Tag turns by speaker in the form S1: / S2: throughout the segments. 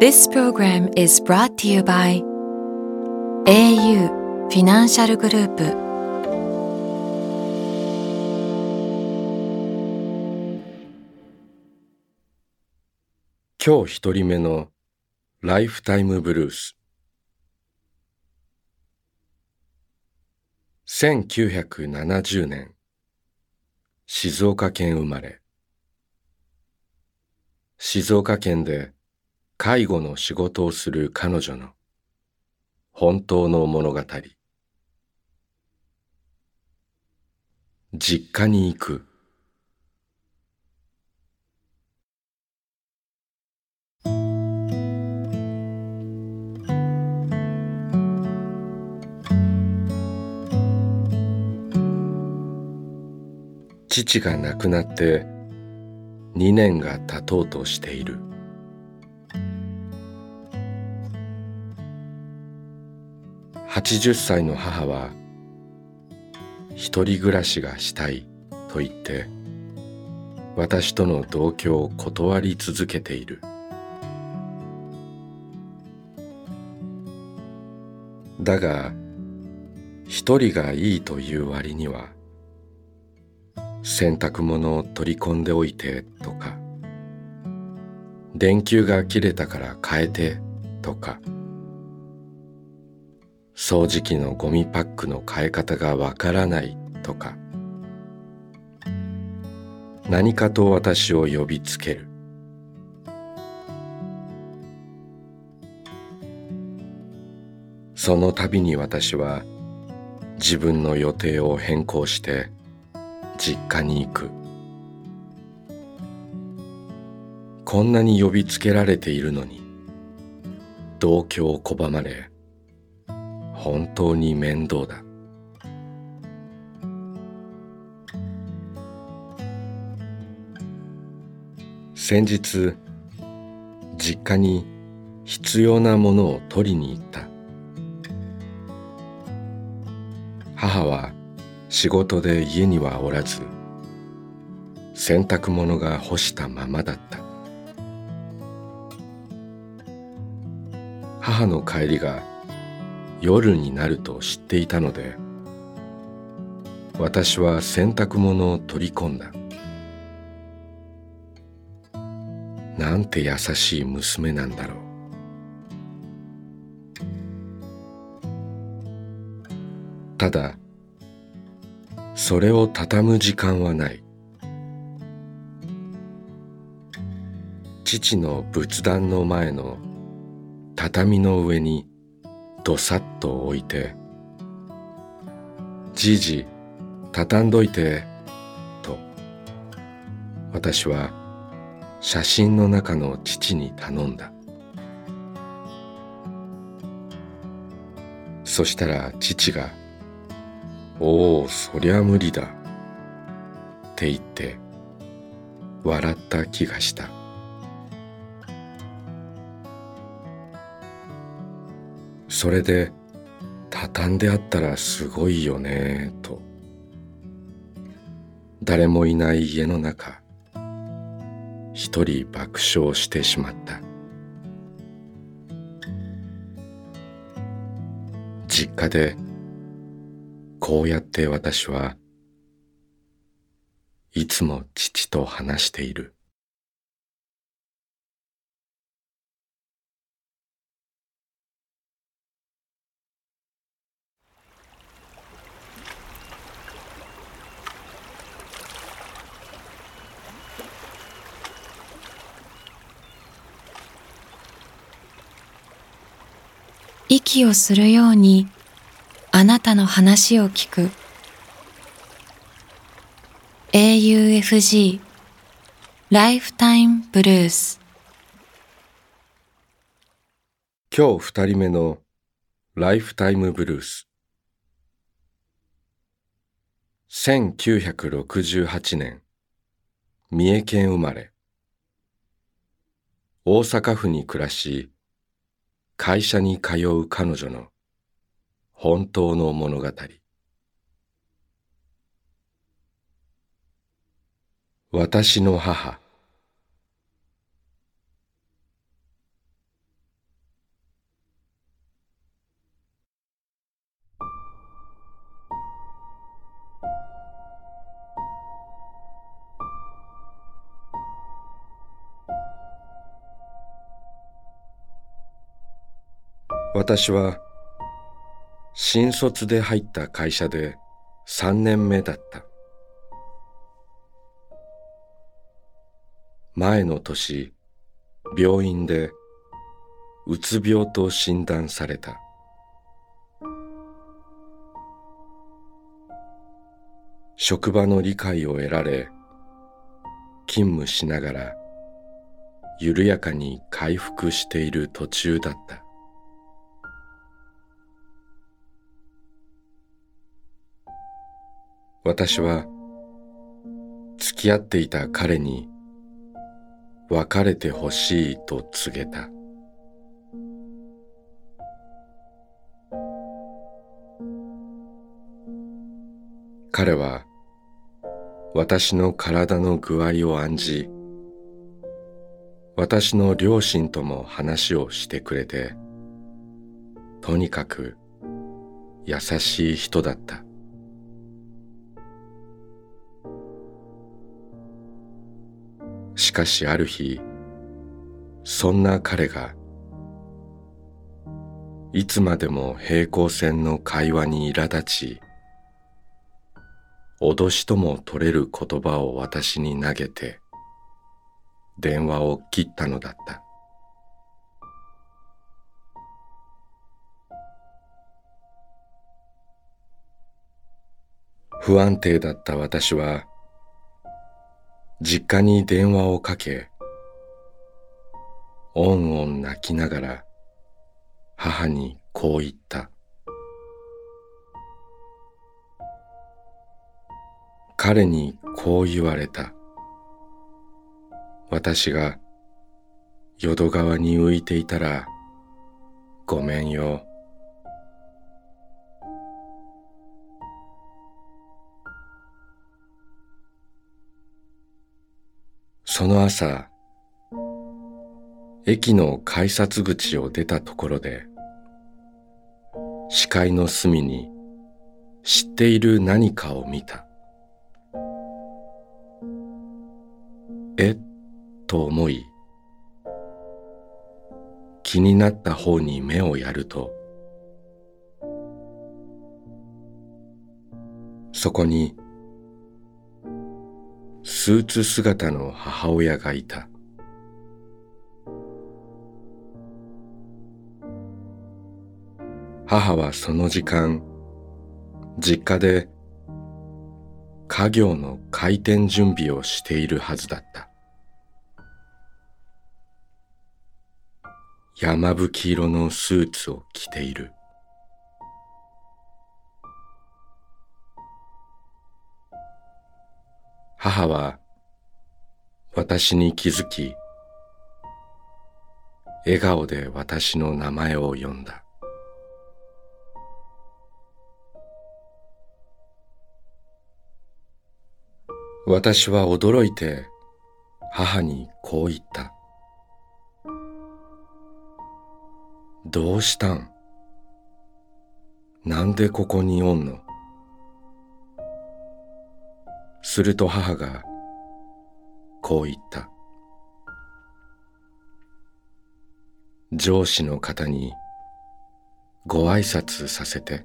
S1: This program is brought to you by au フィナンシャルグループ
S2: 今日一人目のライフタイムブルース1970年静岡県生まれ静岡県で介護の仕事をする彼女の本当の物語。実家に行く。父が亡くなって2年が経とうとしている。80歳の母は一人暮らしがしたいと言って私との同居を断り続けている。だが一人がいいという割には洗濯物を取り込んでおいてとか電球が切れたから変えてとか掃除機のゴミパックの変え方がわからないとか。何かと私を呼びつける。その度に私は自分の予定を変更して実家に行く。こんなに呼びつけられているのに同居を拒まれ本当に面倒だ。先日実家に必要なものを取りに行った。母は仕事で家にはおらず洗濯物が干したままだった。母の帰りが夜になると知っていたので私は洗濯物を取り込んだ。なんて優しい娘なんだろう。ただそれを畳む時間はない。父の仏壇の前の畳の上にどさっと置いて「じいじ畳んどいて」と私は写真の中の父に頼んだ。そしたら父が「おおそりゃ無理だ」って言って笑った気がした。それで畳んであったらすごいよねと。誰もいない家の中一人爆笑してしまった。実家でこうやって私はいつも父と話している。
S1: 息をするようにあなたの話を聞く。AUFG ライフタイムブルース
S2: 今日二人目のライフタイムブルース1968年三重県生まれ。大阪府に暮らし会社に通う彼女の本当の物語。私の母。私は新卒で入った会社で3年目だった。前の年病院でうつ病と診断された。職場の理解を得られ勤務しながら緩やかに回復している途中だった。私は付き合っていた彼に別れてほしいと告げた。彼は私の体の具合を案じ私の両親とも話をしてくれてとにかく優しい人だった。しかしある日そんな彼がいつまでも平行線の会話に苛立ち脅しとも取れる言葉を私に投げて電話を切ったのだった。不安定だった私は実家に電話をかけ、おんおん泣きながら母にこう言った。彼にこう言われた。私が淀川に浮いていたらごめんよ。その朝、駅の改札口を出たところで、視界の隅に知っている何かを見た。え？と思い、気になった方に目をやると、そこにスーツ姿の母親がいた。母はその時間実家で家業の開店準備をしているはずだった。山吹色のスーツを着ている。母は私に気づき笑顔で私の名前を呼んだ。私は驚いて母にこう言ったどうしたん？なんでここにおんの？すると母がこう言った。上司の方にご挨拶させて。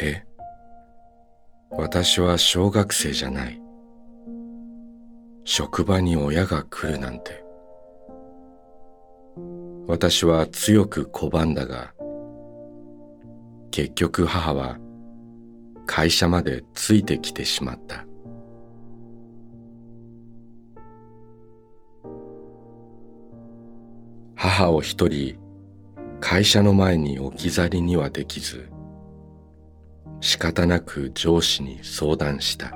S2: え私は小学生じゃない。職場に親が来るなんて。私は強く拒んだが、結局母は会社までついてきてしまった。母を一人会社の前に置き去りにはできず、仕方なく上司に相談した。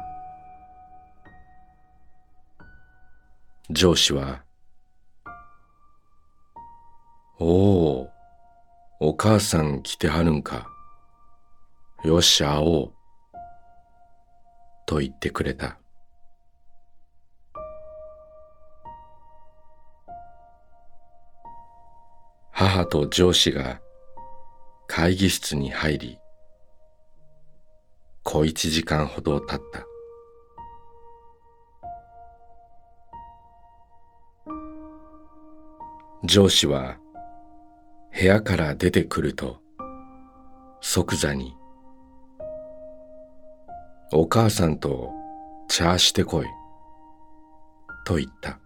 S2: 上司はおおお母さん来てはるんか。よっしゃ会おう」と言ってくれた。母と上司が会議室に入り小一時間ほど経った。上司は部屋から出てくると即座に「お母さんと茶してこい」と言った。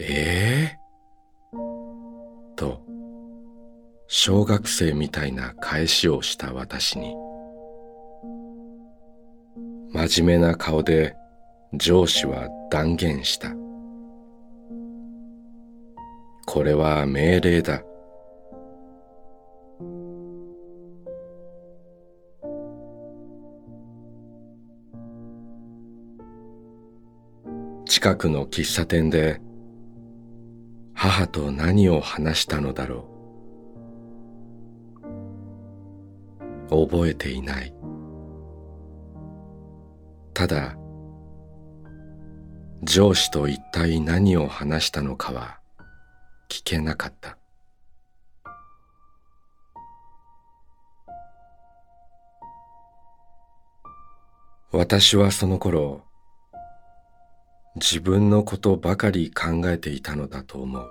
S2: ええー、と小学生みたいな返しをした私に真面目な顔で上司は断言した。これは命令だ。近くの喫茶店で母と何を話したのだろう。覚えていない。ただ上司と一体何を話したのかは聞けなかった。私はその頃自分のことばかり考えていたのだと思う。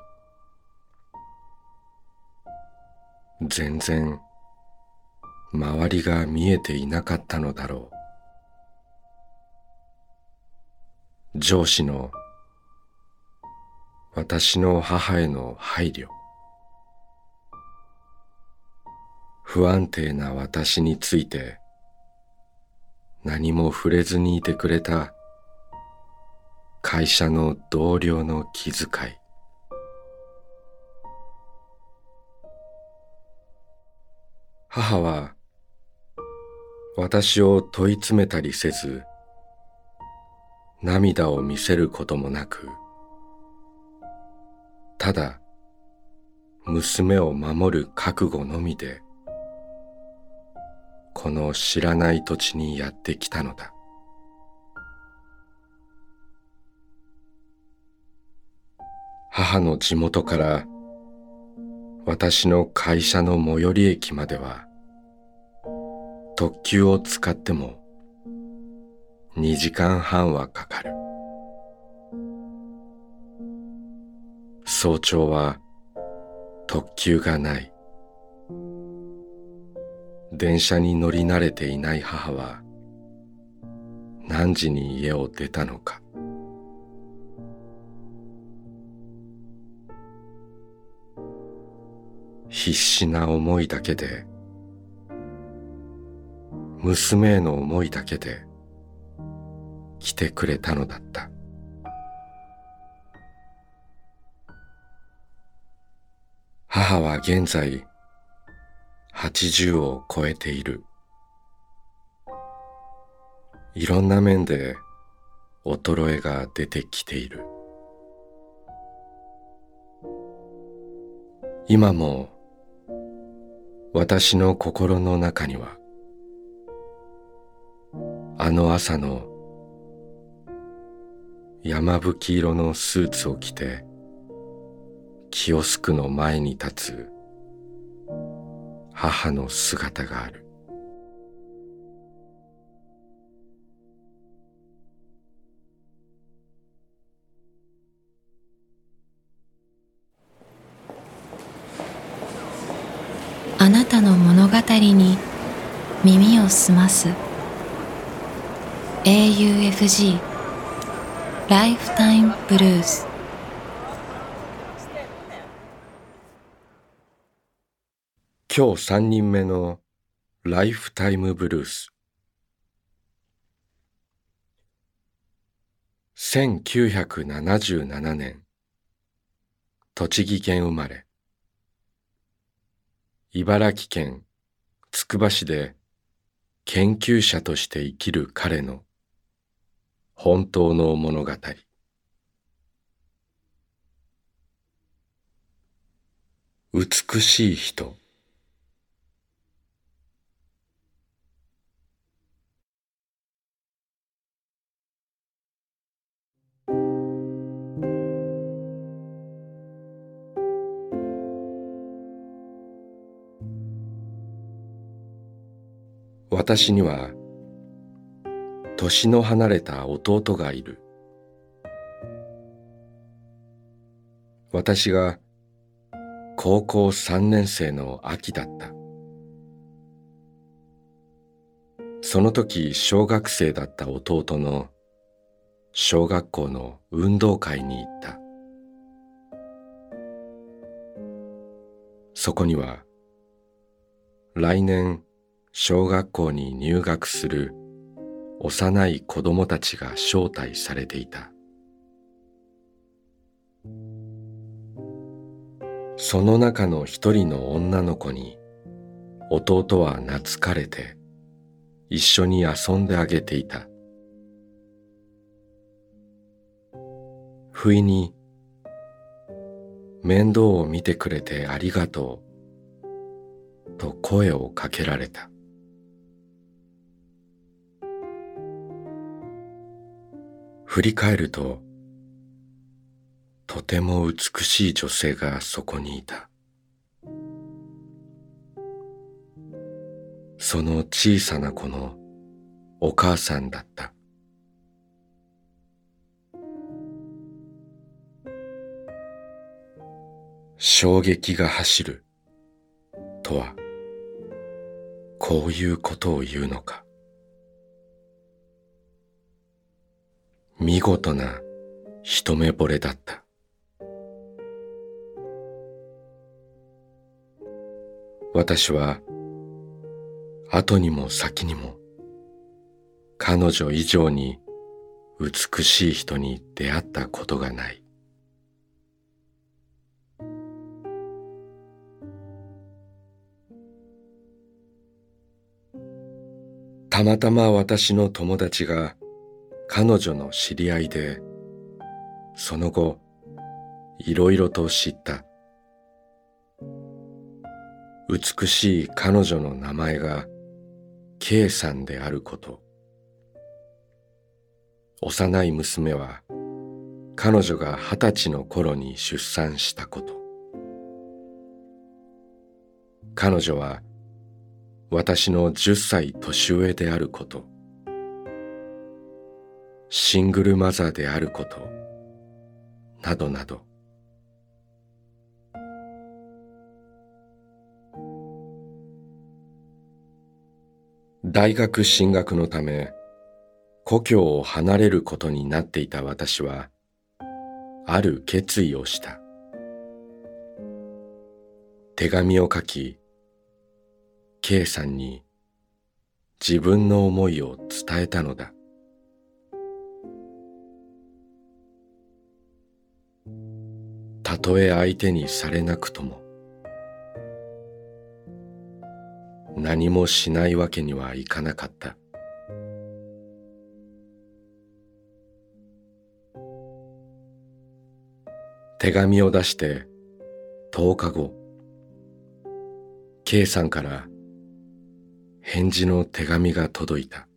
S2: 全然周りが見えていなかったのだろう。上司の私の母への配慮。不安定な私について何も触れずにいてくれた会社の同僚の気遣い。母は私を問い詰めたりせず涙を見せることもなくただ娘を守る覚悟のみでこの知らない土地にやってきたのだ。母の地元から私の会社の最寄り駅までは特急を使っても2時間半はかかる。早朝は特急がない。電車に乗り慣れていない母は何時に家を出たのか。必死な思いだけで娘への思いだけで来てくれたのだった。母は現在80を超えている。いろんな面で衰えが出てきている。今も私の心の中にはあの朝の山吹色のスーツを着てキオスクの前に立つ母の姿がある。
S1: あなたの物語に耳を澄ます。AUFG ライフタイムブルース
S2: 今日三人目のライフタイムブルース。1977年栃木県生まれ。茨城県つくば市で研究者として生きる彼の本当の物語。美しい人。私には年の離れた弟がいる。私が高校三年生の秋だった。その時小学生だった弟の小学校の運動会に行った。そこには来年小学校に入学する幼い子供たちが招待されていた。その中の一人の女の子に弟は懐かれて一緒に遊んであげていた。不意に面倒を見てくれてありがとうと声をかけられた。振り返るととても美しい女性がそこにいた。その小さな子のお母さんだった。衝撃が走るとはこういうことを言うのか。見事な一目惚れだった。私は後にも先にも彼女以上に美しい人に出会ったことがない。たまたま私の友達が彼女の知り合いで、その後、いろいろと知った。美しい彼女の名前が K さんであること。幼い娘は彼女が二十歳の頃に出産したこと。彼女は私の十歳年上であること。シングルマザーであることなどなど。大学進学のため故郷を離れることになっていた私はある決意をした。手紙を書き K さんに自分の思いを伝えたのだ。たとえ相手にされなくとも何もしないわけにはいかなかった。手紙を出して10日後 K さんから返事の手紙が届いた。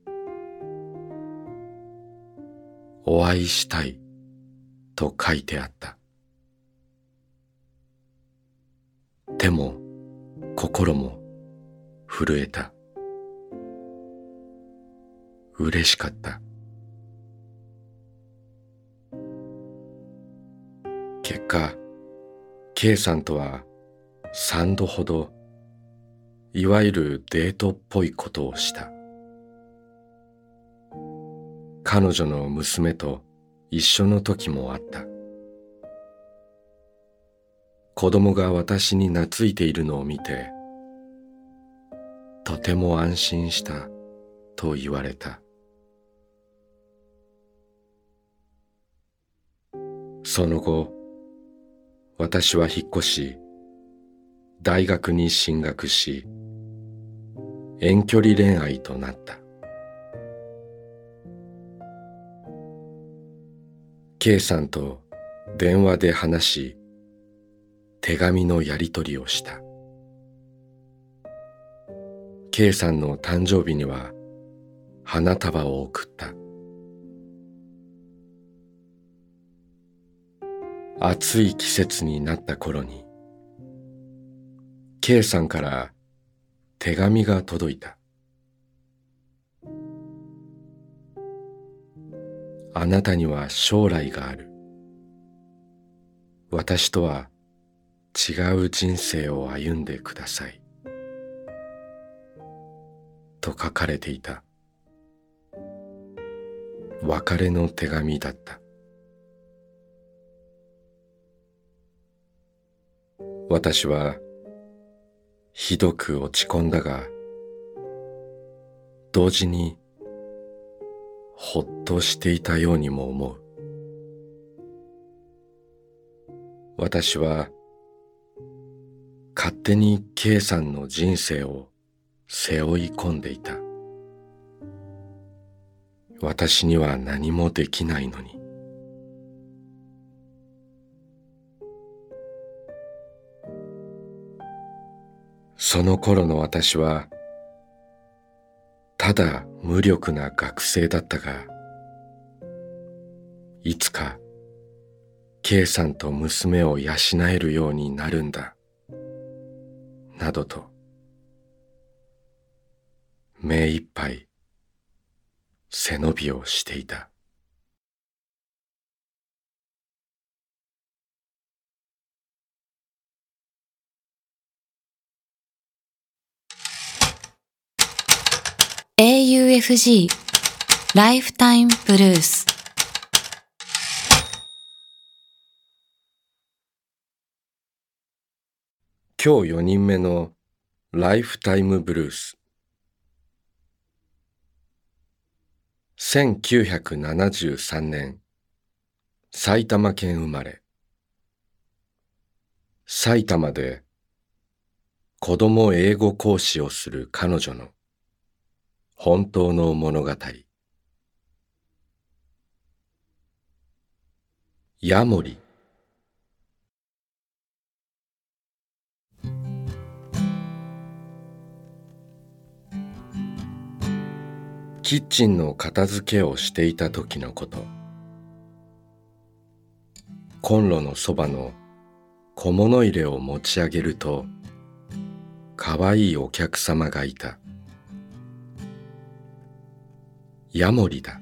S2: お会いしたいと書いてあった。手も心も震えた。嬉しかった。結果 K さんとは三度ほどいわゆるデートっぽいことをした。彼女の娘と一緒の時もあった。子供が私に懐いているのを見て、とても安心したと言われた。その後、私は引っ越し、大学に進学し、遠距離恋愛となった。K さんと電話で話し、手紙のやり取りをした。K さんの誕生日には花束を送った。暑い季節になった頃に、K さんから手紙が届いた。あなたには将来がある。私とは違う人生を歩んでください。と書かれていた。別れの手紙だった。私はひどく落ち込んだが、同時にほっとしていたようにも思う。私は勝手に K さんの人生を背負い込んでいた。私には何もできないのに。その頃の私は、ただ無力な学生だったが、いつか、K さんと娘を養えるようになるんだ、などと、目いっぱい背伸びをしていた。
S1: AUFG ライフタイムブルース
S2: 今日4人目のライフタイムブルース。1973年埼玉県生まれ。埼玉で子供英語講師をする彼女の本当の物語。ヤモリ。キッチンの片付けをしていた時のこと。コンロのそばの小物入れを持ち上げるとかわいいお客様がいた。ヤモリだ。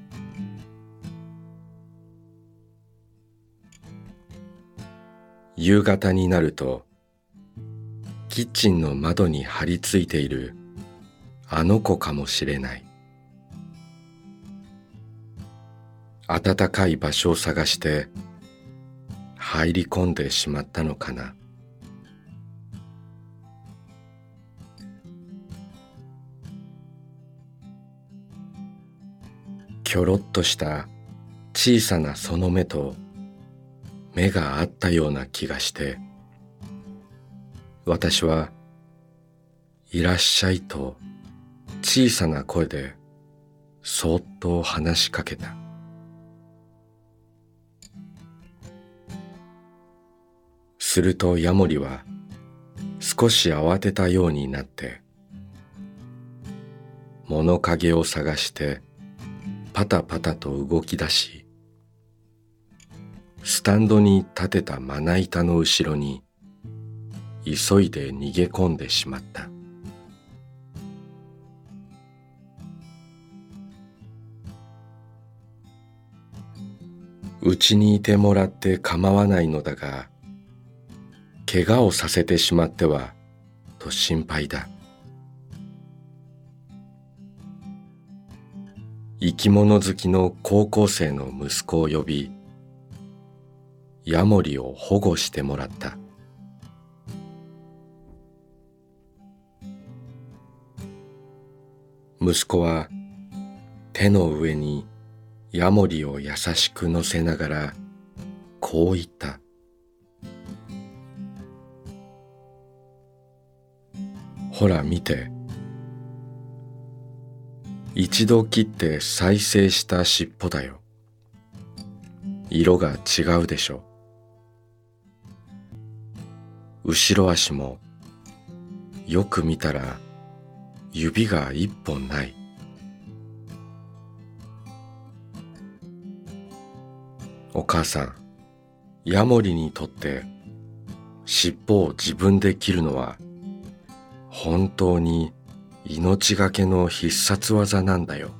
S2: 夕方になるとキッチンの窓に張り付いているあの子かもしれない。暖かい場所を探して入り込んでしまったのかな。きょろっとした小さなその目と目があったような気がして私はいらっしゃいと小さな声でそっと話しかけた。するとヤモリは少し慌てたようになって物陰を探してパタパタと動き出し、スタンドに立てたまな板の後ろに急いで逃げ込んでしまった。うちにいてもらって構わないのだが、怪我をさせてしまってはと心配だ。生き物好きの高校生の息子を呼び、ヤモリを保護してもらった。息子は手の上にヤモリを優しく乗せながらこう言った。ほら見て。一度切って再生した尻尾だよ。色が違うでしょ。後ろ足もよく見たら指が一本ない。お母さんヤモリにとって尻尾を自分で切るのは本当に命がけの必殺技なんだよ。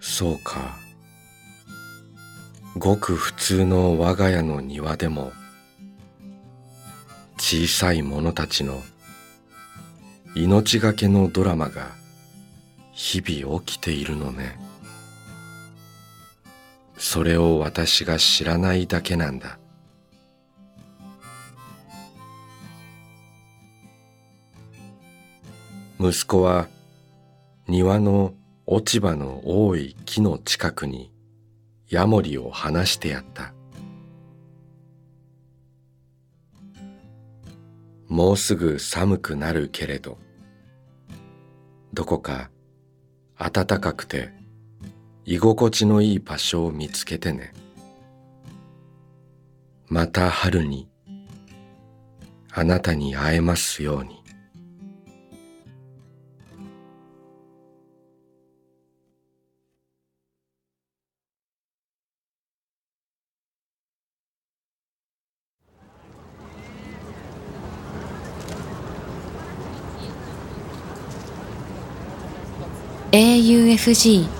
S2: そうか。ごく普通の我が家の庭でも小さい者たちの命がけのドラマが日々起きているのね。それを私が知らないだけなんだ。息子は庭の落ち葉の多い木の近くにヤモリを放してやった。もうすぐ寒くなるけれどどこか暖かくて居心地のいい場所を見つけてね。また春にあなたに会えますように。
S1: AUFG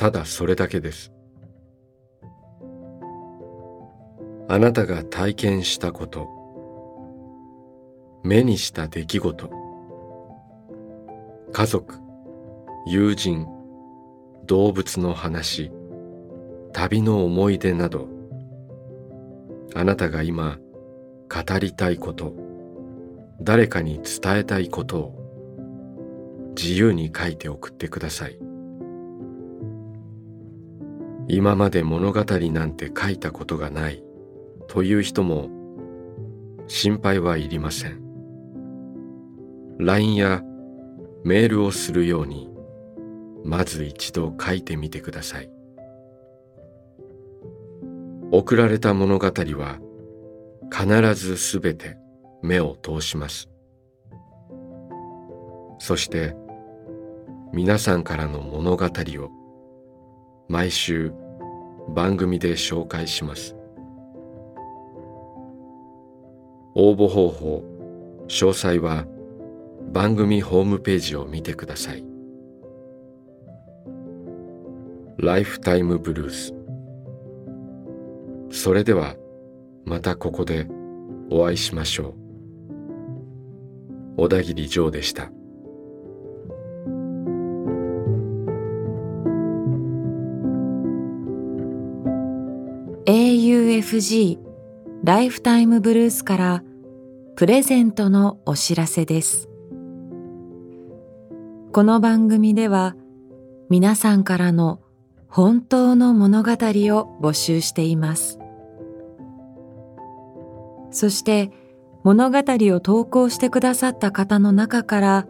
S2: ただそれだけです。あなたが体験したこと。目にした出来事。家族友人動物の話。旅の思い出など。あなたが今語りたいこと。誰かに伝えたいことを。自由に書いて送ってください。今まで物語なんて書いたことがないという人も心配はいりません。LINE やメールをするようにまず一度書いてみてください。送られた物語は必ずすべて目を通します。そして皆さんからの物語を毎週番組で紹介します。応募方法詳細は番組ホームページを見てください。ライフタイムブルース。それではまたここでお会いしましょう。小田切ジョーでした。
S1: FG ライフタイムブルースからプレゼントのお知らせです。この番組では皆さんからの本当の物語を募集しています。そして物語を投稿してくださった方の中から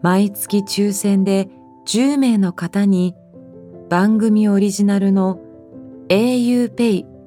S1: 毎月抽選で10名の方に番組オリジナルの auPay